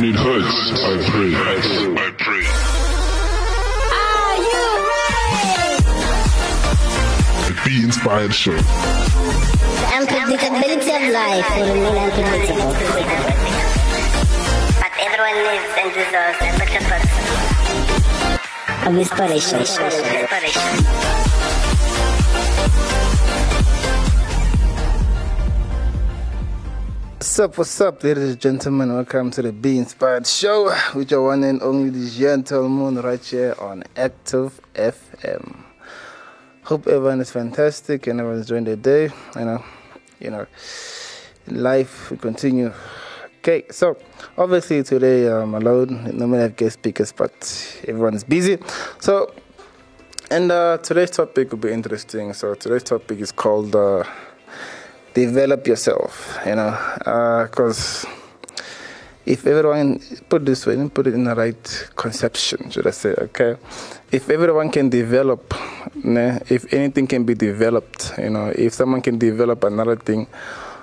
When it hurts, I pray. I pray. Are you ready? Be inspired show. The unpredictability of life will remain unpredictable. But everyone needs and deserves a better person. Of inspiration. Of inspiration. What's up, what's up, ladies and gentlemen? Welcome to the Be Inspired Show with your one and only this Gentle Moon right here on Active FM. Hope everyone is fantastic and everyone's enjoying their day. You know, you know, life will continue. Okay, so obviously today I'm alone. Normally I have guest speakers, but everyone's busy. So, and uh, today's topic will be interesting. So today's topic is called. Uh, develop yourself, you know, because uh, if everyone put this way, put it in the right conception, should I say? Okay, if everyone can develop, né, if anything can be developed, you know, if someone can develop another thing,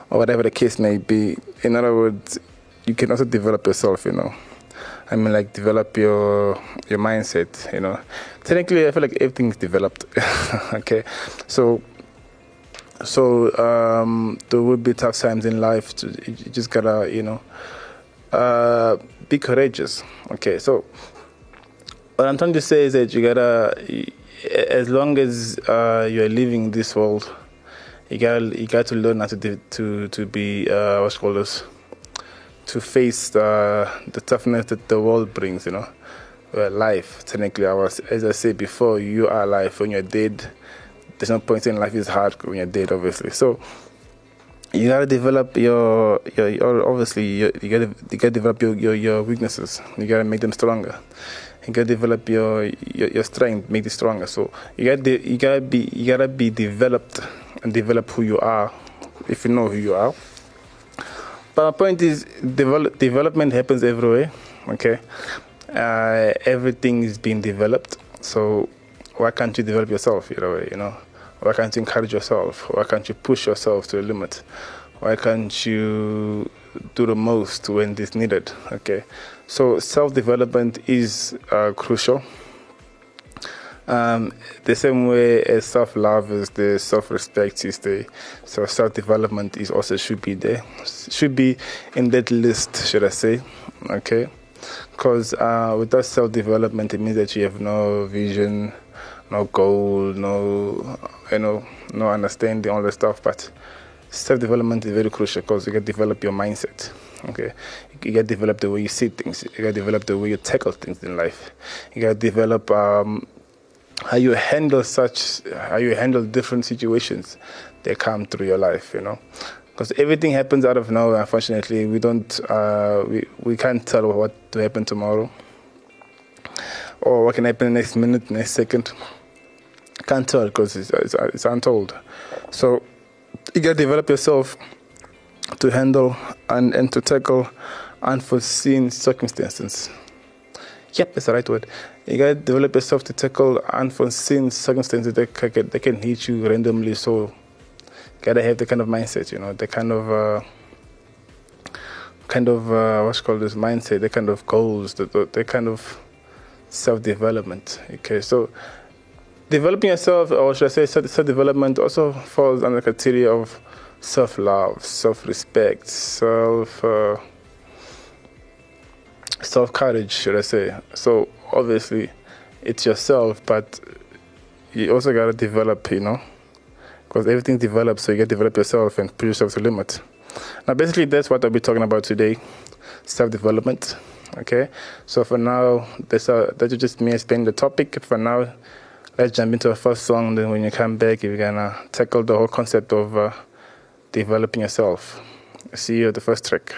or whatever the case may be, in other words, you can also develop yourself, you know. I mean, like develop your your mindset. You know, technically, I feel like everything's developed. okay, so so um, there will be tough times in life. To, you just gotta, you know, uh, be courageous. Okay, so what I'm trying to say is that you gotta, as long as uh, you are living this world, you gotta you got to learn how to to to be uh, what's called as to face the, the toughness that the world brings. You know, life technically, I was as I said before, you are life. When you're dead, there's no point in life is hard when you're dead, obviously. So you gotta develop your your, your obviously your, you gotta you gotta develop your, your, your weaknesses. You gotta make them stronger. You gotta develop your your, your strength, make it stronger. So you gotta de- you gotta be you gotta be developed and develop who you are if you know who you are. But my point is, develop, development happens everywhere. Okay, uh, everything is being developed. So why can't you develop yourself? You know, you know. Why can't you encourage yourself? Why can't you push yourself to the limit? Why can't you do the most when it's needed? Okay, so self development is uh, crucial. Um, the same way as self love is there, self respect is there, so self development is also should be there, should be in that list, should I say? Okay, because uh, without self development, it means that you have no vision no goal, no you know, no understanding all the stuff. But self development is very crucial because you get develop your mindset. Okay, you get develop the way you see things. You get develop the way you tackle things in life. You get develop um, how you handle such, how you handle different situations that come through your life. You know, because everything happens out of nowhere. Unfortunately, we don't, uh, we we can't tell what to happen tomorrow, or what can happen next minute, next second. Can't tell because it's, it's, it's untold. So you got to develop yourself to handle and, and to tackle unforeseen circumstances. Yep, that's the right word. You gotta develop yourself to tackle unforeseen circumstances that can, that can hit you randomly. So, you gotta have the kind of mindset, you know, the kind of uh, kind of uh, what's called this mindset, the kind of goals, the, the, the kind of self development. Okay, so Developing yourself, or should I say, self development, also falls under the criteria of self love, self respect, self uh, self courage, should I say. So obviously, it's yourself, but you also gotta develop, you know, because everything develops. So you gotta develop yourself and push yourself to limit. Now, basically, that's what I'll be talking about today: self-development. Okay. So for now, that's uh, that's just me explaining the topic. For now, let's jump into the first song. Then when you come back, you're gonna tackle the whole concept of uh, developing yourself. See you at the first track.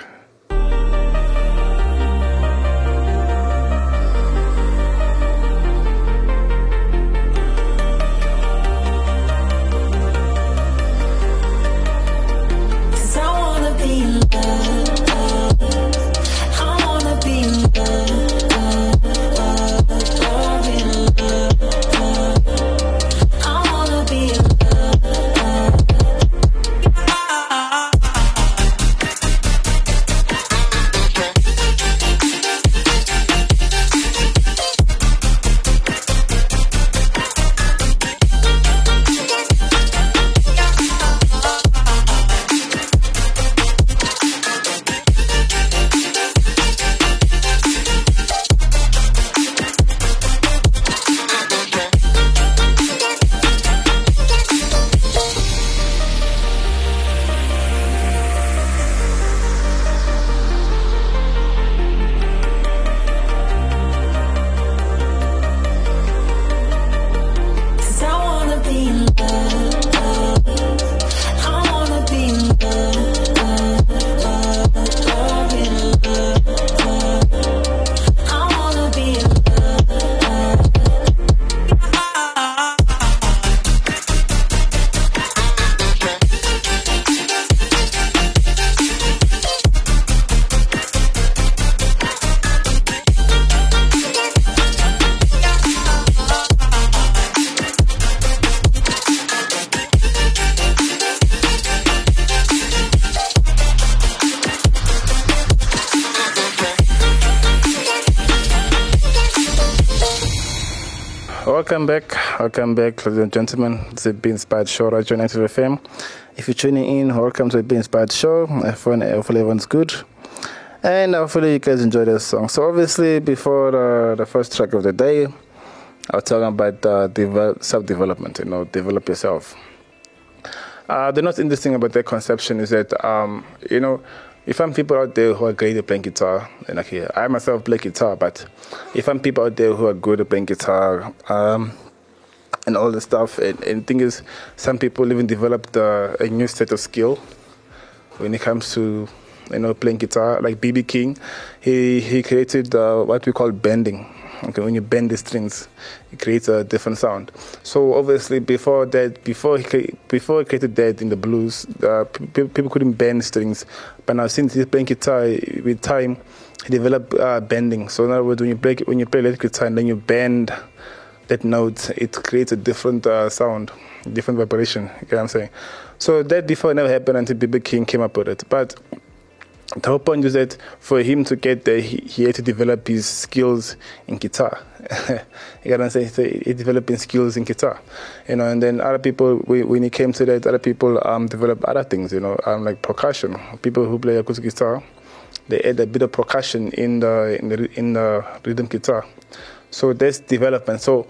Welcome back. Welcome back, ladies and gentlemen. It's a Be Inspired Show right here on Active FM. If you're tuning in, welcome to the Be Inspired Show. Hopefully, hopefully everyone's good. And hopefully you guys enjoy this song. So obviously, before the, the first track of the day, I was talking about uh, develop, self-development, you know, develop yourself. Uh, the most interesting about that conception is that, um, you know, you find people out there who are great at playing guitar, and okay, I myself play guitar, but you find people out there who are good at playing guitar, um, and all the stuff. And, and thing is, some people even developed uh, a new set of skill when it comes to you know playing guitar. Like BB King, he he created uh, what we call bending. Okay, when you bend the strings, it creates a different sound. So obviously, before that, before he before he created that in the blues, uh, pe- people couldn't bend strings. But now since he's playing guitar, with time, he developed uh, bending. So in other words, when you play when you play electric guitar and then you bend that note, it creates a different uh, sound, different vibration. You get what I'm saying? So that before never happened until BB King came up with it. But the whole point is that for him to get there, he, he had to develop his skills in guitar. you gotta say, so he developed his skills in guitar, you know. And then other people, when he came to that, other people um, developed other things, you know, um, like percussion. People who play acoustic guitar, they add a bit of percussion in the in the in the rhythm guitar. So that's development. So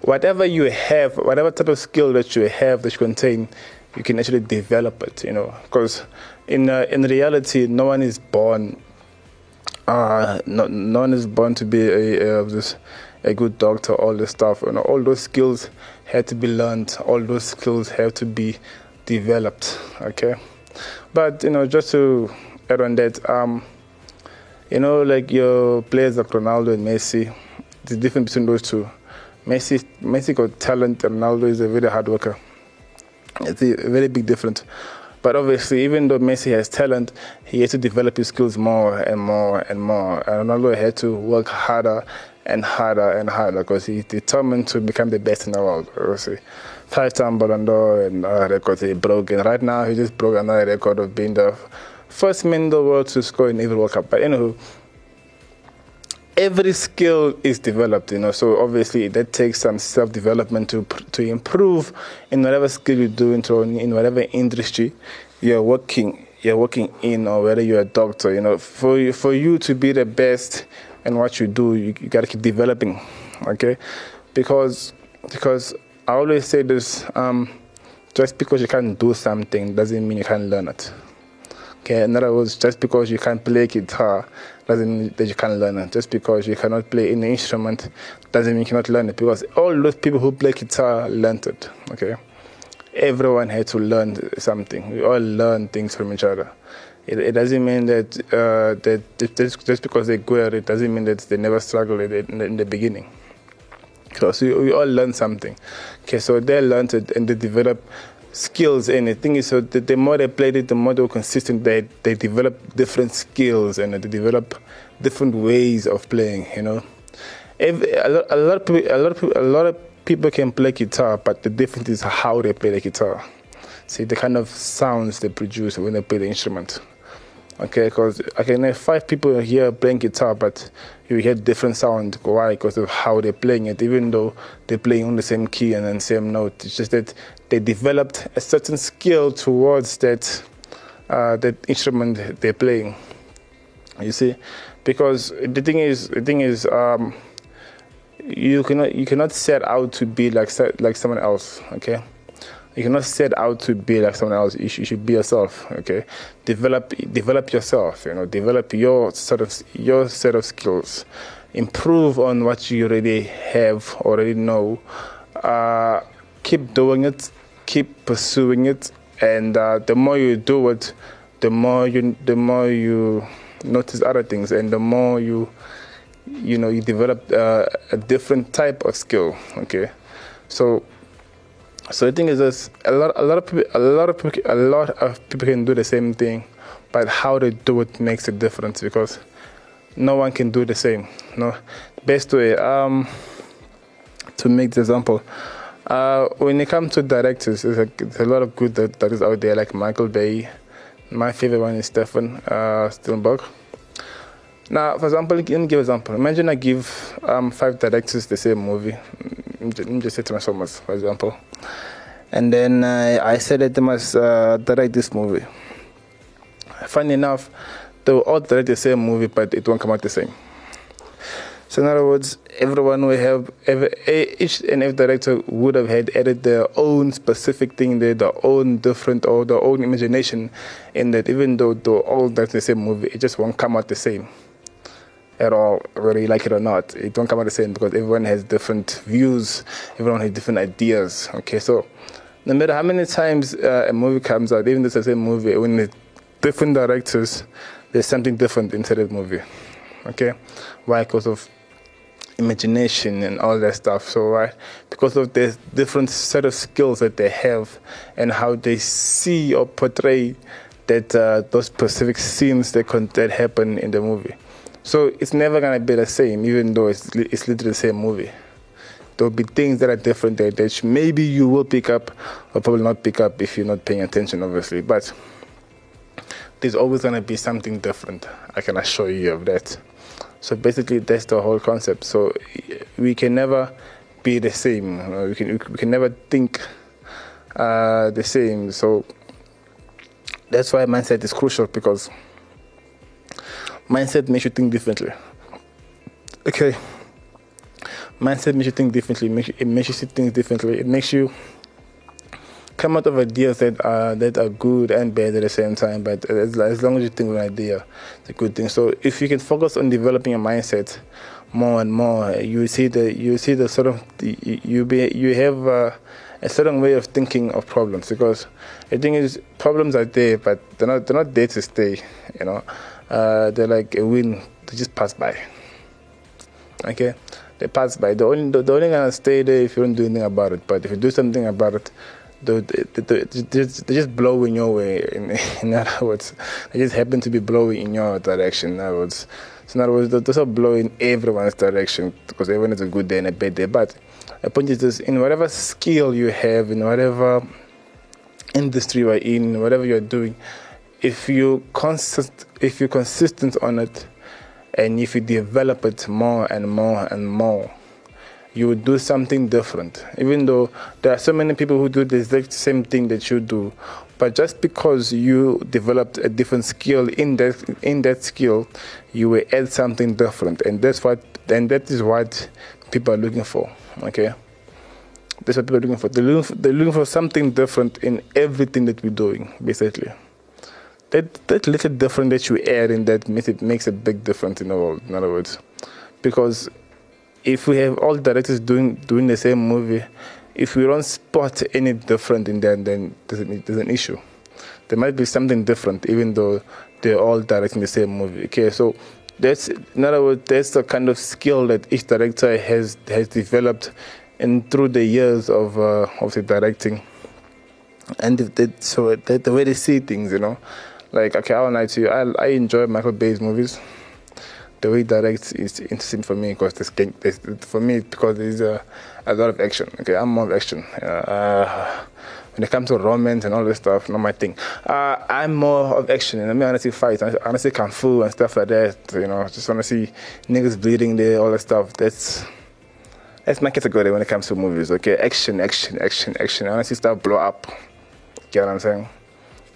whatever you have, whatever type of skill that you have that you contain, you can actually develop it. You know, because in uh, in reality, no one is born. Uh, no, no one is born to be a, a this a good doctor. All this stuff, know, all those skills had to be learned. All those skills have to be developed. Okay, but you know, just to add on that, um, you know, like your players like Ronaldo and Messi, the difference between those two. Messi, Messi got talent, Ronaldo is a very hard worker. It's a very big difference. But obviously, even though Messi has talent, he had to develop his skills more and more and more. And Ronaldo had to work harder and harder and harder because he's determined to become the best in the world. Obviously, five-time Ballon d'Or and uh, records he broke. And right now, he just broke another record of being the first man in the world to score in every World Cup. But anywho, every skill is developed, you know. So obviously that takes some self-development to to improve in whatever skill you do into in whatever industry you're working you're working in, or whether you're a doctor. You know, for you, for you to be the best in what you do, you, you got to keep developing, okay? Because because I always say this: um, just because you can't do something doesn't mean you can't learn it. Okay, in other words, just because you can't play guitar doesn't mean that you can't learn it. Just because you cannot play any instrument doesn't mean you cannot learn it. Because all those people who play guitar learned it. Okay, everyone had to learn something. We all learn things from each other. It, it doesn't mean that uh, that just, because they're good at it doesn't mean that they never struggled in the, in the beginning. Because we, we all learn something. Okay, so they learned it and they develop skills and the thing is so the, the more they played it the more they were consistent. They they develop different skills and they develop different ways of playing you know. Every, a, lot, a lot of people a lot of people, a lot of people can play guitar but the difference is how they play the guitar. See the kind of sounds they produce when they play the instrument. Okay because i can have five people here playing guitar but you hear different sound. Why? Because of how they're playing it. Even though they're playing on the same key and then same note. It's just that they developed a certain skill towards that uh, that instrument they're playing you see because the thing is the thing is um, you cannot you cannot set out to be like like someone else okay you cannot set out to be like someone else. You should, you should, be yourself. Okay, develop develop yourself. You know, develop your sort of your set of skills. Improve on what you already have, already know. Uh, keep doing it. Keep pursuing it. And uh, the more you do it, the more you the more you notice other things, and the more you you know you develop uh, a different type of skill. Okay, so so the thing is this a lot a lot of people a lot of people a lot of people can do the same thing, but how they do it makes a difference because no one can do the same. No, best way um, to make the example. Uh, when it comes to directors, there's a, there's a lot of good directors out there like Michael Bay. My favorite one is Stefan uh, Spielberg. Now, for example, let me give an example. Imagine I give um, five directors the same movie. let me just say Transformers, for example. And then uh, I said that they must uh, direct this movie. Funny enough, they will all direct the same movie, but it won't come out the same. So in other words, everyone will have each and every director would have had added their own specific thing there, their own different or their own imagination in that. Even though they're all direct the same movie, it just won't come out the same at all, whether you like it or not. It won't come out the same because everyone has different views, everyone has different ideas. Okay, so no matter how many times uh, a movie comes out, even if it's the same movie, when it's different directors, there's something different inside the movie. Okay, why? Because of imagination and all that stuff. So right, because of the different set of skills that they have and how they see or portray that uh, those specific scenes that con- that happen in the movie. So it's never gonna be the same, even though it's li- it's literally the same movie. There'll be things that are different that, that maybe you will pick up or probably not pick up if you're not paying attention, obviously. But there's always gonna be something different. I can assure you of that. So basically, that's the whole concept. So we can never be the same. you We can we can never think uh, the same. So that's why mindset is crucial because mindset makes you think differently. Okay. Mindset makes you think differently. It makes you see things differently. It makes you come out of ideas that are that are good and bad at the same time. But as, as long as you think of an idea, it's a good thing. So if you can focus on developing a mindset more and more, you see the you see the sort of you be you have uh, a certain way of thinking of problems because the thing is problems are there, but they're not they're not there to stay. You know, uh, they're like a wind; they just pass by. Okay, they pass by. The only the, the only gonna stay there if you don't do anything about it. But if you do something about it, they, they, they, they just, they just blow in your way. In, in other words, they just happen to be blowing in your direction. In other words, so in other words, they they don't everyone's direction because everyone has a good day and a bad day. But the point is this: in whatever skill you have, in whatever industry you're in, whatever you're doing, if you consist, if you're consistent on it, and if you develop it more and more and more, you would do something different. Even though there are so many people who do the exact same thing that you do, but just because you developed a different skill in that in that skill, you will add something different, and that's what and that is what people are looking for. Okay. That's what people are looking for. They're looking for, they're looking for something different in everything that we're doing, basically that that little difference that you add in that makes it makes a big difference in the world. In other words, because if we have all directors doing doing the same movie, if we don't spot any different in that, then there's an, there's an issue. There might be something different, even though they're all directing the same movie. Okay, so that's in other words, that's the kind of skill that each director has has developed, and through the years of uh, of the directing and they, so the, the way they see things, you know, like okay, I won't lie to you, I I enjoy Michael Bay's movies. The way he directs is interesting for me because this this, for me because there's a, a lot of action. Okay, I'm more of action. Uh, when it comes to romance and all this stuff, not my thing. Uh, I'm more of action, and I mean, honestly, fight, I see kung fu and stuff like that. You know, just want to see niggas bleeding there, all that stuff. That's that's my category when it comes to movies. Okay, action, action, action, action. I want to see stuff blow up. Get what I'm saying?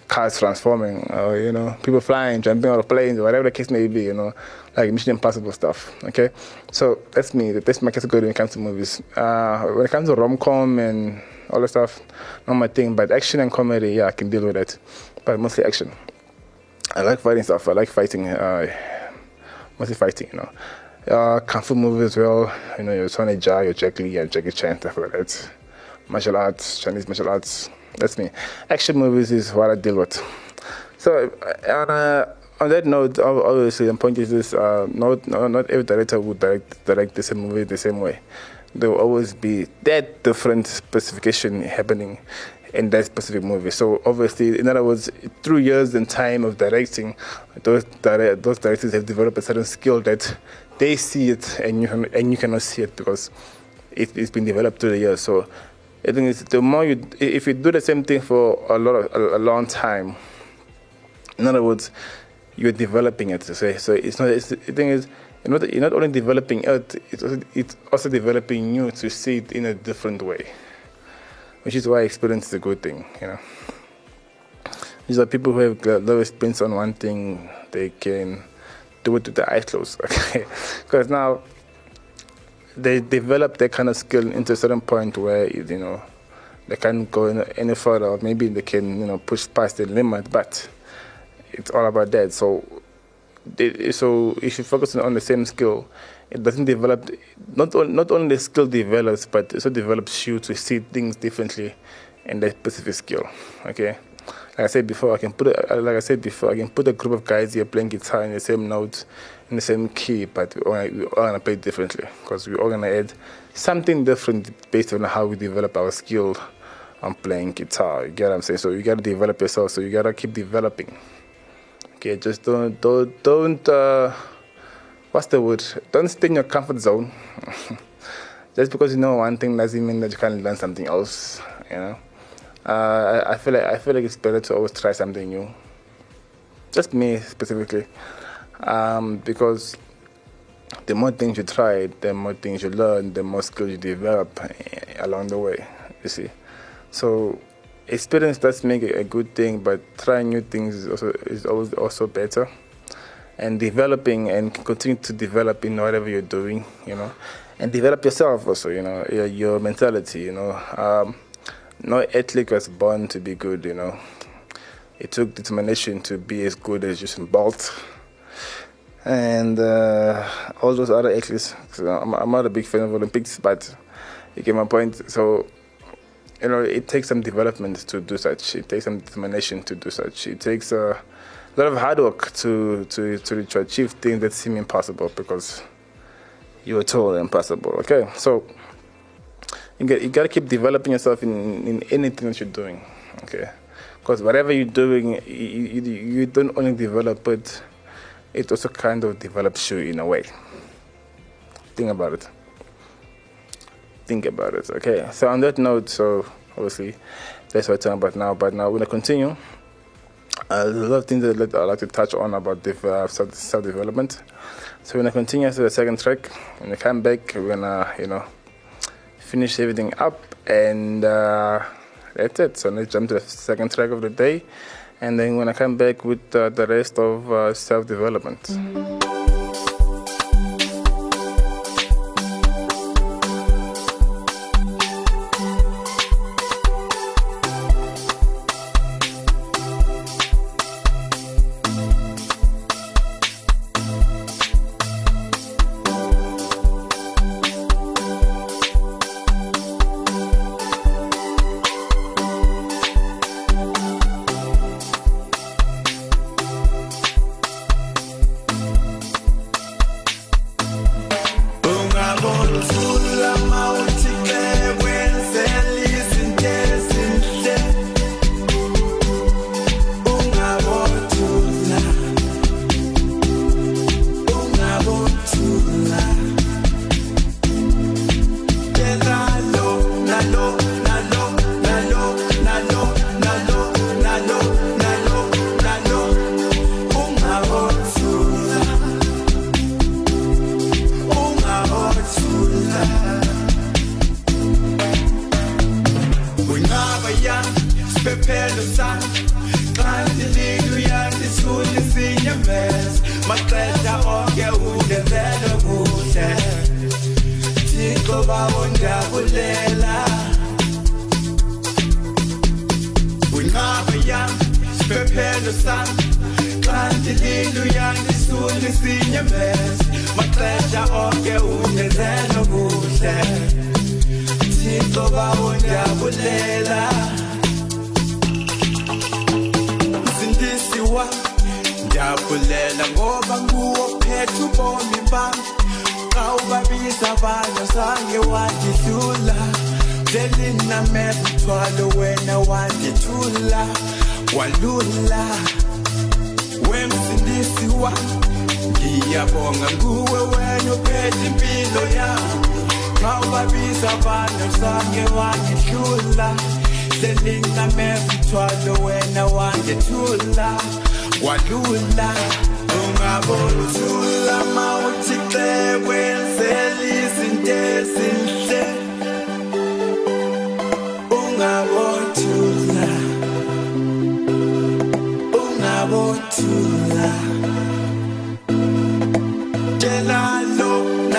Cars transforming, or you know, people flying, jumping out of planes, whatever the case may be. You know, like Mission Impossible stuff. Okay, so that's me. That's my category when it comes to movies. Uh, when it comes to rom com and all that stuff, not my thing. But action and comedy, yeah, I can deal with that. But mostly action. I like fighting stuff. I like fighting. Uh, mostly fighting, you know. Uh, kung fu movies as well. You know, your Sonny Jai, your Jack Lee, and Jackie Chan, stuff like that. Martial arts, Chinese martial arts. That's me. Action movies is what I deal with. So, on, uh, on that note, ob- obviously, the point is this: uh, not, not every director would direct direct the same movie the same way. There will always be that different specification happening in that specific movie. So obviously, in other words, through years and time of directing, those dire- those directors have developed a certain skill that they see it and you and you cannot see it because it, it's been developed through the years. So I think it's the more you if you do the same thing for a lot of a, a long time. In other words, you're developing it. So, so it's not. It's, the thing is, you're not, you're not only developing it, it's also, it's also developing you to see it in a different way, which is why experience is a good thing, you know. These are people who have got low experience on one thing, they can do it with their eyes closed, okay? Because now they develop that kind of skill into a certain point where, you know, they can't go any further, or maybe they can, you know, push past the limit, but it's all about that. So so if you focus on the same skill, it doesn't develop. Not not only the skill develops, but it also develops you to see things differently in that specific skill. Okay, like I said before, I can put a, like I said before, I can put a group of guys here playing guitar in the same notes, in the same key, but we all, we all gonna play differently because we all gonna add something different based on how we develop our skill on playing guitar. You get what I'm saying? So you gotta develop yourself. So you gotta keep developing. Okay, just don't don't don't uh, what's the word? Don't stay in your comfort zone. just because you know one thing doesn't mean that you can't learn something else. You know, uh, I, I feel like I feel like it's better to always try something new. Just me specifically, um, because the more things you try, the more things you learn, the more skills you develop eh, along the way. You see, so experience does make a good thing, but trying new things is also is always also better. And developing and continue to develop in whatever you're doing, you know, and develop yourself also, you know, your, your mentality, you know. Um, no athlete was born to be good, you know. It took determination to be as good as Usain Bolt and uh, all those other athletes. I'm, I'm not a big fan of Olympics, but you get my point. So you know, it takes some development to do such. It takes some determination to do such. It takes a lot of hard work to, to, to, to achieve things that seem impossible because you were told impossible. Okay, so you get you got to keep developing yourself in, in anything that you're doing. Okay, because whatever you're doing, you, you, you don't only develop it, it also kind of develops you in a way. Think about it think about it. Okay, so on that note, so obviously that's what I'm talking about now. But now we're gonna continue. Uh, there's a lot of things that I'd like to touch on about the uh, self development. So we're gonna continue to the second track. When we come back, we're gonna you know finish everything up, and uh, that's it. So let's jump to the second track of the day, and then when I come back with uh, the rest of uh, self development. Ungabothula ungenzela kuhle. Thixo bawo ngiyabulela Sindisi wa ngiyabulela ngoba nguwo phethe ubomi bami. Awubabiza abanye sange wadidlula Selina methwalo wena wadithula walula. Wemsindisi wami ngiyabonga nguwe wena ophethe impilo yami. Xa ubabiza abantu zange wandihlula selinamethwalo wena wandithula walula ungabothula mawuthi xekwenzela izinto ezinhle. Ungabothula ungabothula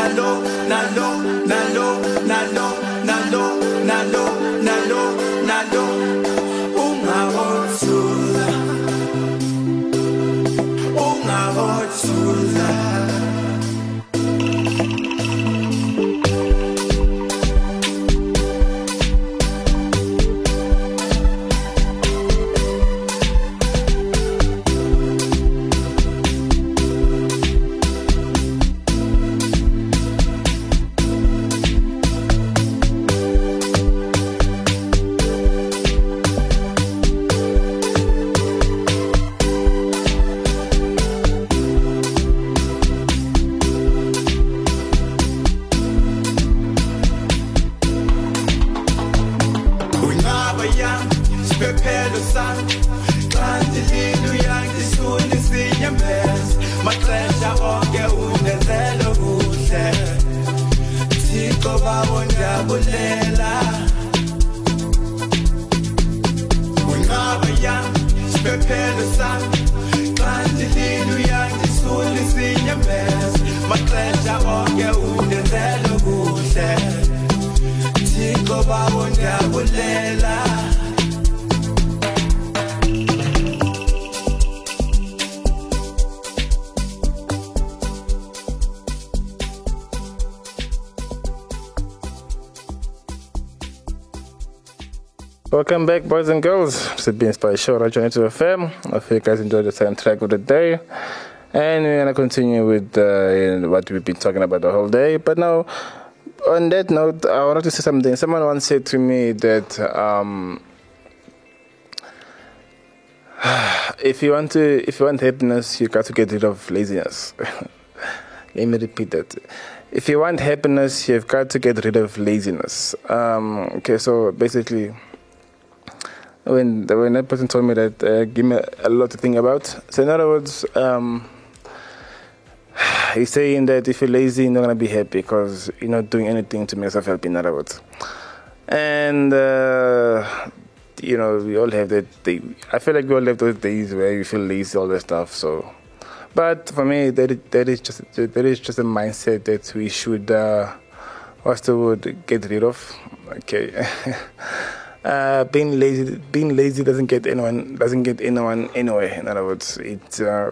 Nando, Nando, Nando, Nando, Nando, Nando, Nando, Nando. Welcome back, boys and girls. It's the Be Inspired Show, on to FM. I hope you guys enjoyed the soundtrack of the day. And we're going to continue with uh, what we've been talking about the whole day. But now, on that note, I wanted to say something. Someone once said to me that um, if you want to, if you want happiness, you got to get rid of laziness. Let me repeat that. If you want happiness, you've got to get rid of laziness. Um, okay, so basically, when when that person told me that, uh, give me a lot to think about. So in other words, um, he's saying that if you're lazy, you're not gonna be happy because you're not doing anything to make yourself happy. In other words, and uh, you know we all have that. Day. I feel like we all have those days where you feel lazy, all that stuff. So, but for me, that that is just that is just a mindset that we should. Uh, what's the word? Get rid of. Okay. Uh, being lazy, being lazy doesn't get anyone doesn't get anyone anywhere. In other words, it uh,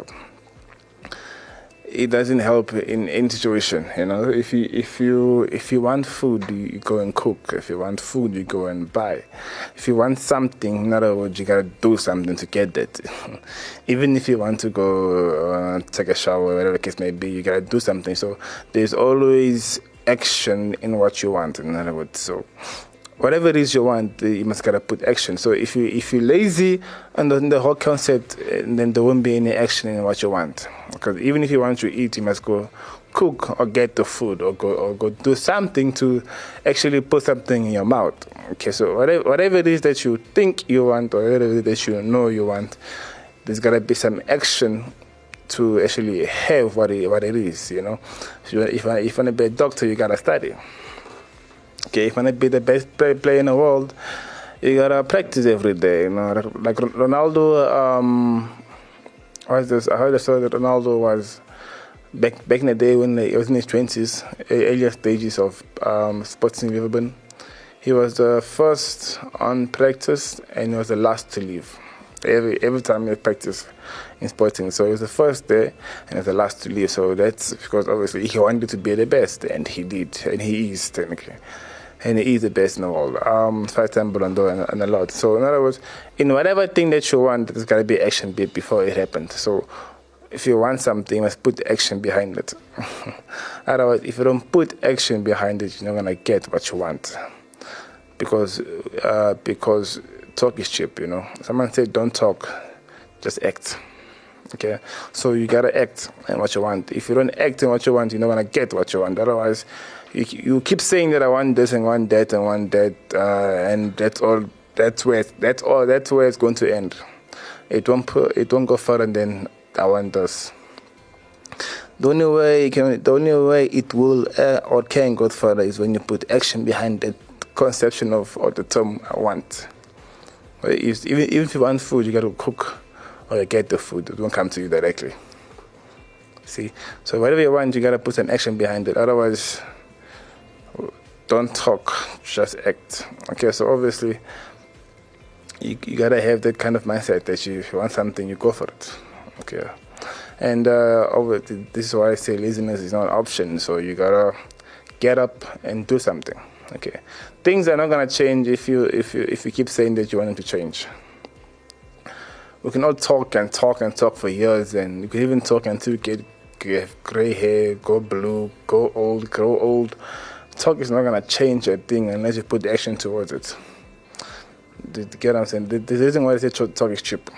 it doesn't help in any situation. You know, if you if you if you want food, you, go and cook. If you want food, you go and buy. If you want something, in other words, you gotta do something to get that. Even if you want to go uh, take a shower, whatever the case may be, you gotta do something. So there's always action in what you want. In other words, so whatever it is you want, uh, you must gotta put action. So if you if you're lazy and then the whole concept, uh, then there won't be any action in what you want. Because even if you want to eat, you must go cook or get the food or go or go do something to actually put something in your mouth. Okay, so whatever whatever it is that you think you want or whatever it is that you know you want, there's gotta be some action to actually have what it, what it is. You know, if you, if, you want to be a doctor, you gotta study. Okay, if you want to be the best play, player in the world, you gotta practice every day. You know, like Ronaldo. Um, this? I heard a story that Ronaldo was back back in the day when he was in his twenties, earlier stages of um, sports in Liverpool. He was the first on practice and he was the last to leave. Every every time he practiced in sporting, so he was the first there and he was the last to leave. So that's because obviously he wanted to be the best, and he did, and he is technically and he is the best in the world. Um, five time Ballon and, and a lot. So in other words, in whatever thing that you want, there's got to be action be- before it happens. So if you want something, you must put action behind it. Otherwise, if you don't put action behind it, you're not gonna get what you want. Because uh, because talk is cheap, you know. Someone said, "Don't talk, just act." Okay, so you gotta act and what you want. If you don't act in what you want, you're not gonna get what you want. Otherwise, you, you keep saying that I want this and want that and want that, uh, and that's all. That's where that's all. That's where it's going to end. It won't put, it won't go further than I want this. The only way it can, the only way it will uh, or can go further is when you put action behind the conception of or the term I want. If, even, even if you want food, you got to cook or you get the food. It won't come to you directly. See, so whatever you want, you got to put an action behind it. Otherwise, don't talk, just act. Okay, so obviously, you, you gotta have that kind of mindset that you, if you want something, you go for it. Okay, and uh, this is why I say laziness is not an option. So you gotta get up and do something. Okay, things are not gonna change if you if you if you keep saying that you want them to change. We can all talk and talk and talk for years, and you can even talk until you get have gray hair, go blue, go old, grow old. Talk is not gonna change a thing unless you put the action towards it. You get what I'm saying? The, the reason why I say talk is cheap.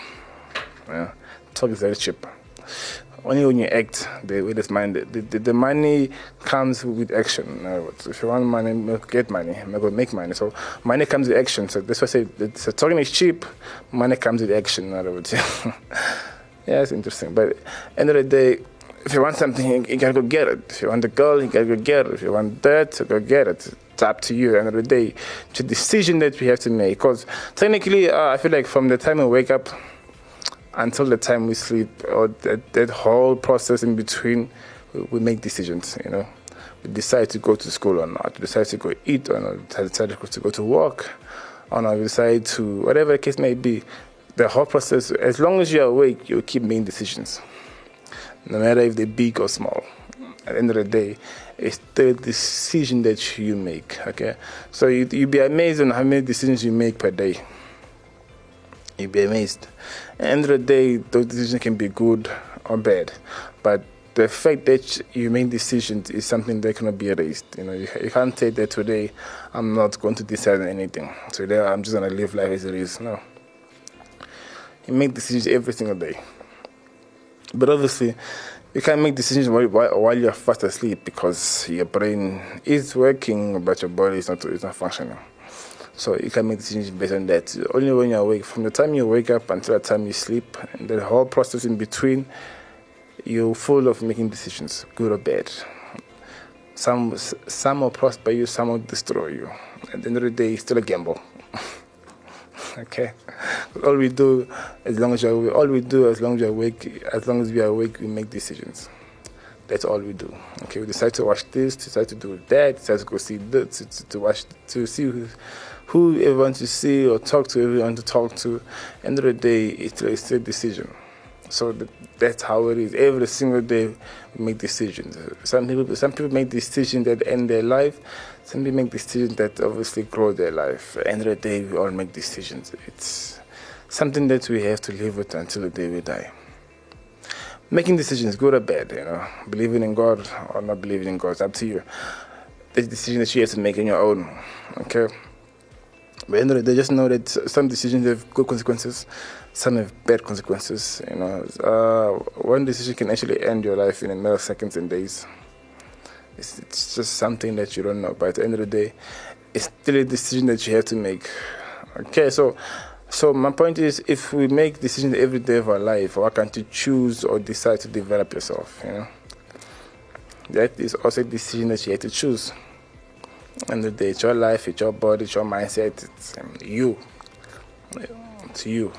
Yeah, talk is very cheap. Only when you act, the way this mind. the, the, the money comes with action. If you want money, get money, make, make money. So money comes with action. So that's why I say, so talking is cheap, money comes with action. In other words, yeah, it's interesting. But end of the day, if you want something, you, gotta go get it. If you want a girl, you gotta go get it. If you want that, go get it. It's up to you. At the end of the day, it's a decision that we have to make. Because technically, uh, I feel like from the time we wake up until the time we sleep, or that, that whole process in between, we, we make decisions. You know, we decide to go to school or not. We decide to go eat or not. We decide to go to work or not. We decide to whatever the case may be. The whole process, as long as you're awake, you keep making decisions no matter if they're big or small. At the end of the day, it's the decision that you make. Okay, so you you'd be amazed on how many decisions you make per day. You'd be amazed. At the end of the day, those decisions can be good or bad, but the fact that you make decisions is something that cannot be erased. You know, you, you can't say that today I'm not going to decide anything. Today I'm just going to live life as it is. No. You make decisions every single day. But obviously, you can't make decisions while, while, you're fast asleep because your brain is working, but your body is not, is not functioning. So you can make decisions based on that. Only when you're awake, from the time you wake up until the time you sleep, and the whole process in between, you're full of making decisions, good or bad. Some, some will prosper you, some will destroy you. At the end of the day, it's still a gamble. okay. All we do as long as you're all we do as long as you're awake as long as we are awake we make decisions. That's all we do. Okay we decide to watch this decide to do that decide to go see this to, to, watch to see who who everyone to see or talk to everyone to talk to. End of the day it's a decision so that, that's how it is. Every single day we make decisions. Some people some people make decisions that end their life. Some people make decisions that obviously grow their life. End of the day we all make decisions. It's something that we have to live with until the day we die. Making decisions good or bad you know. Believing in god or not believing in god it's up to you. The decision that you have to make on your own okay but end of the day, just know that some decisions have good consequences, some have bad consequences. You know, uh, one decision can actually end your life in a matter of seconds and days. It's, it's just something that you don't know. But at the end of the day, it's still a decision that you have to make. Okay, so so my point is, if we make decisions every day of our life, why can't you choose or decide to develop yourself? You know, that is also a decision that you have to choose. And the day, it's your life, it's your body, it's your mindset, it's um, you. It's you.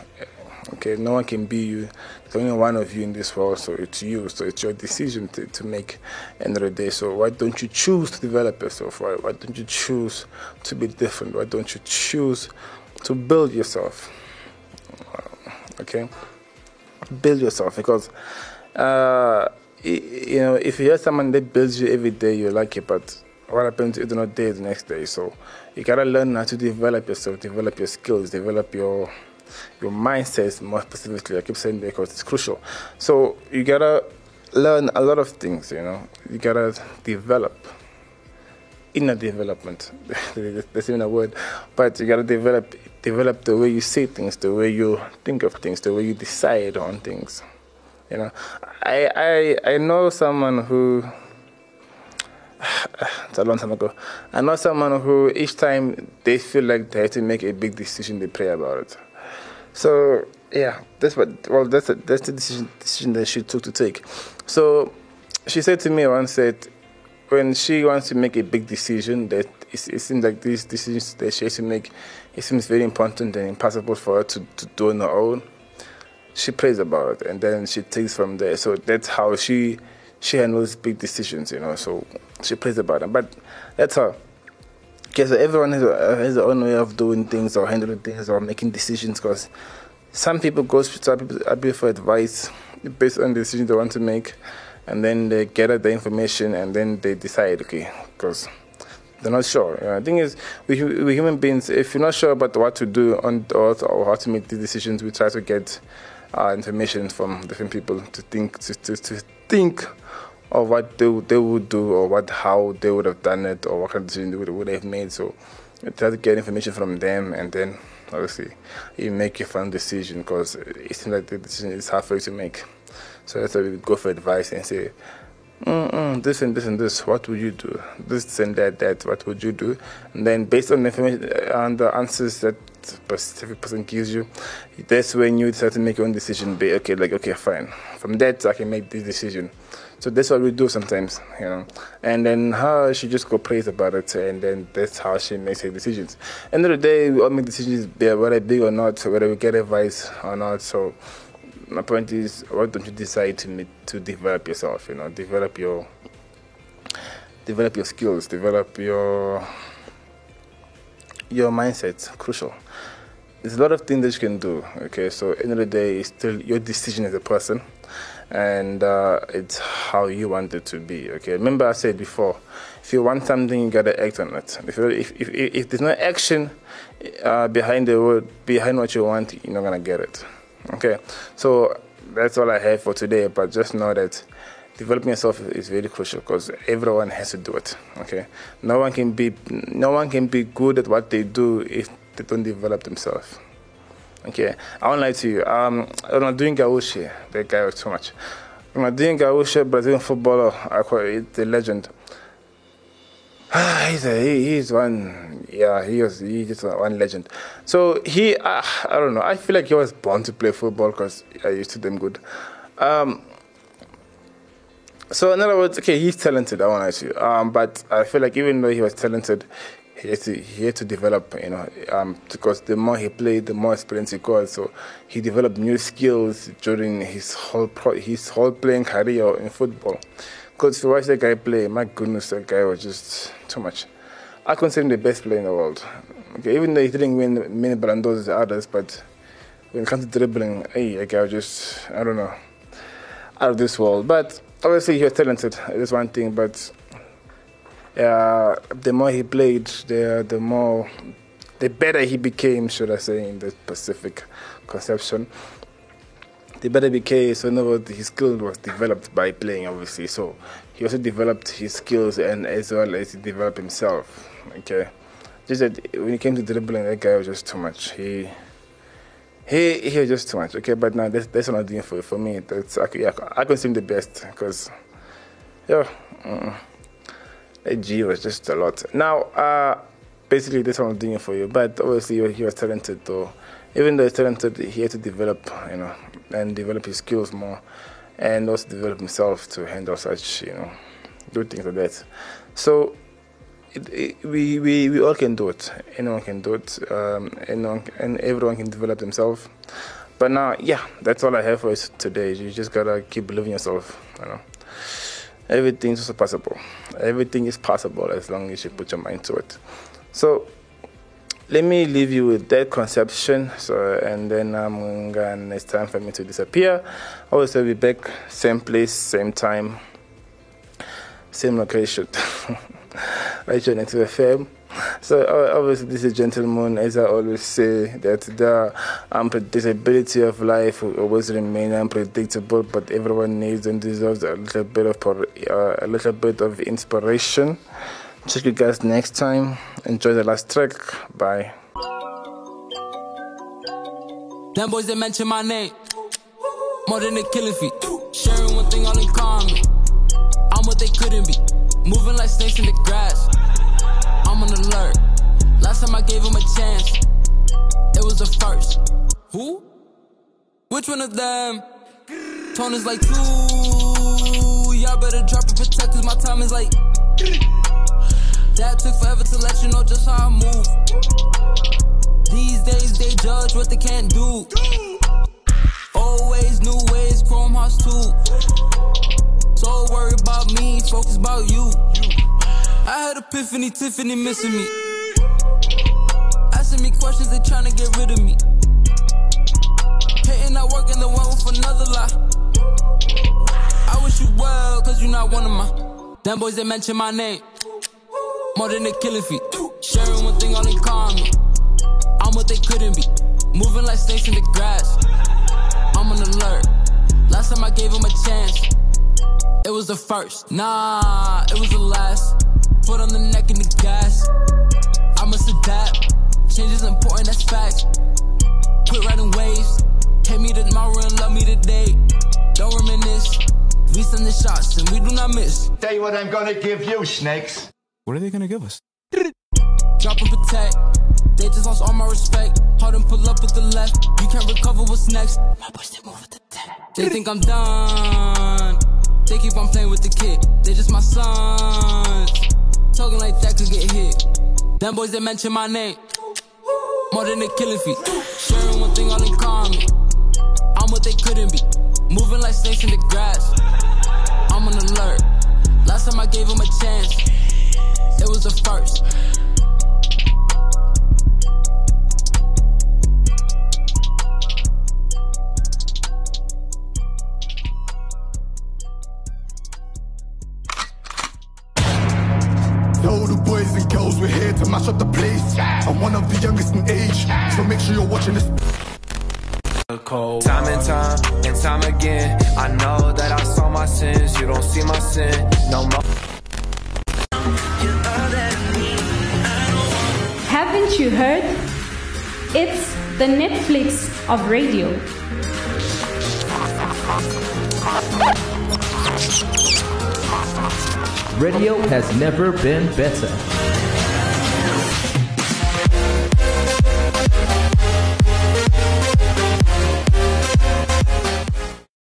Okay, no one can be you. There's only one of you in this world, so it's you. So it's your decision to, to make end of the day. So why don't you choose to develop yourself? Why, why don't you choose to be different? Why don't you choose to build yourself? Okay? Build yourself because uh, you know if you hear someone that builds you every day, you like it, but what happens if they're not there the next day? So you gotta learn how to develop yourself, develop your skills, develop your your mindset more specifically. I keep saying that because it's crucial. So you gotta learn a lot of things. You know, you gotta develop inner development. That's even a word, but you gotta develop develop the way you see things, the way you think of things, the way you decide on things. You know, I I I know someone who it's a long time ago. I know someone who each time they feel like they have to make a big decision, they pray about it. So yeah, that's what. Well, that's a, that's the decision decision that she took to take. So she said to me once that when she wants to make a big decision, that it, it seems like these decisions that she has to make, it seems very important and impossible for her to, to do on her own. She prays about it and then she takes from there. So that's how she she handles big decisions, you know. So she plays about it, but that's her. Okay, so everyone has, a, has their own way of doing things or handling things or making decisions because some people go to some people for advice based on the decisions they want to make and then they gather the information and then they decide okay because they're not sure you know, the thing is we, we human beings if you're not sure about what to do on or, or how to make the decisions we try to get uh, information from different people to think to, to, to think of what they, would- they would do or what how they would have done it or what kind of decision they would, would have made so try to get information from them and then obviously you make your final decision because it seems like the decision is hard for you to make so that's why we go for advice and say Mm-mm, this and this and this, what would you do? This and that, that, what would you do? And then based on the information uh, and the answers that specific person gives you, that's when you decide to make your own decision. Be okay, like okay, fine. From that, I can make this decision. So that's what we do sometimes, you know. And then her, she just go praise about it, and then that's how she makes her decisions. End of the day, we all make decisions, whether big or not, whether we get advice or not. So my point is, why don't you decide to meet, to develop yourself? You know, develop your develop your skills, develop your your mindset. Crucial. There's a lot of things that you can do. Okay, so end of the day, it's still your decision as a person, and uh, it's how you want it to be. Okay, remember I said before, if you want something, you gotta act on it. If if, if, if there's no action uh, behind the word, behind what you want, you're not gonna get it. Okay, so that's all I have for today. But just know that developing yourself is very crucial because everyone has to do it. Okay, no one can be no one can be good at what they do if they don't develop themselves. Okay, I won't lie to you. Um, I'm doing Gaúcho, that guy was too much. When I'm doing Gaúcho, Brazilian footballer, I call it the legend. he's a, he, he's one yeah he was he's just one legend so he uh, i don't know i feel like he was born to play football because i used to them good um so in other words okay he's talented i want to you um but i feel like even though he was talented he had to he had to develop you know um because the more he played the more experience he got so he developed new skills during his whole pro, his whole playing career in football because you watch that guy play, my goodness, that guy was just too much. I consider him the best player in the world. Okay, even though he didn't win many Ballon d'Ors as others, but when it comes to dribbling, hey, that guy was just, I don't know, out of this world. But obviously, he was talented. That's one thing. But uh, the more he played, the the more, the better he became, should I say, in the Pacific conception the better he became. So words, his skill was developed by playing, obviously. So he also developed his skills and as well as he developed himself. Okay, just that when it came to dribbling, that guy was just too much. He he he was just too much. Okay, but now that's that's what I'm doing for for me. That's I, yeah, I consider him the best because yeah, mm, that G was just a lot. Now, uh, basically this one I'm doing for you. But obviously he was talented though. Even though he's talented, he had to develop, you know, and develop his skills more, and also develop himself to handle such, you know, good things like that. So it, it, we, we we all can do it. Anyone can do it. Um, anyone and everyone can develop themselves. But now, yeah, that's all I have for us today. You just gotta keep believing yourself. You know, everything's also possible. Everything is possible as long as you put your mind to it. So let me leave you with that conception. So, and then I'm gonna. It's time for me to disappear. I will still be back, same place, same time, same location. right here next to the FM. So obviously, this is gentleman. As I always say, that the unpredictability of life will always remain unpredictable, but everyone needs and deserves a little bit of uh, a little bit of inspiration. Check you guys next time. Enjoy the last track. Bye. Them boys that mention my name, more than a killing feet. Sharing one thing all in common. I'm what they couldn't be. Moving like snakes in the grass. I'm on alert. Last time I gave him a chance, it was a first. Who? Which one of them? Tone is like two I better drop and protect cause my time is like. That took forever to let you know just how I move. These days they judge what they can't do. Always new ways, Chrome Hearts too. So worried about me, focus about you. I had Epiphany, Tiffany missing me. Asking me questions, they trying to get rid of me. Hating not working, the one with another lie. I wish you well, cause you're not one of my. Them boys, they mention my name. More than they killing feet. Sharing one thing, all in common. I'm what they couldn't be. Moving like snakes in the grass. I'm on alert. Last time I gave him a chance, it was the first. Nah, it was the last. Foot on the neck and the gas. I must adapt. Change is important, that's facts. Quit riding waves. Hate me tomorrow and love me today. Don't reminisce. We send the shots and we do not miss. Tell you what I'm gonna give you, snakes. What are they gonna give us? Drop and protect. They just lost all my respect. Hard and pull up with the left. You can't recover what's next. My boys, they move with the tech. They think I'm done. They keep on playing with the kid. They just my sons. Talking like that could get hit. Them boys, that mention my name. More than they killing feet. Sharing one thing all in common. I'm what they couldn't be. Moving like snakes in the grass. I'm on alert. Last time I gave him a chance, it was the first. Time again, I know that I saw my sins. You don't see my sin no more. Haven't you heard? It's the Netflix of radio. Radio has never been better.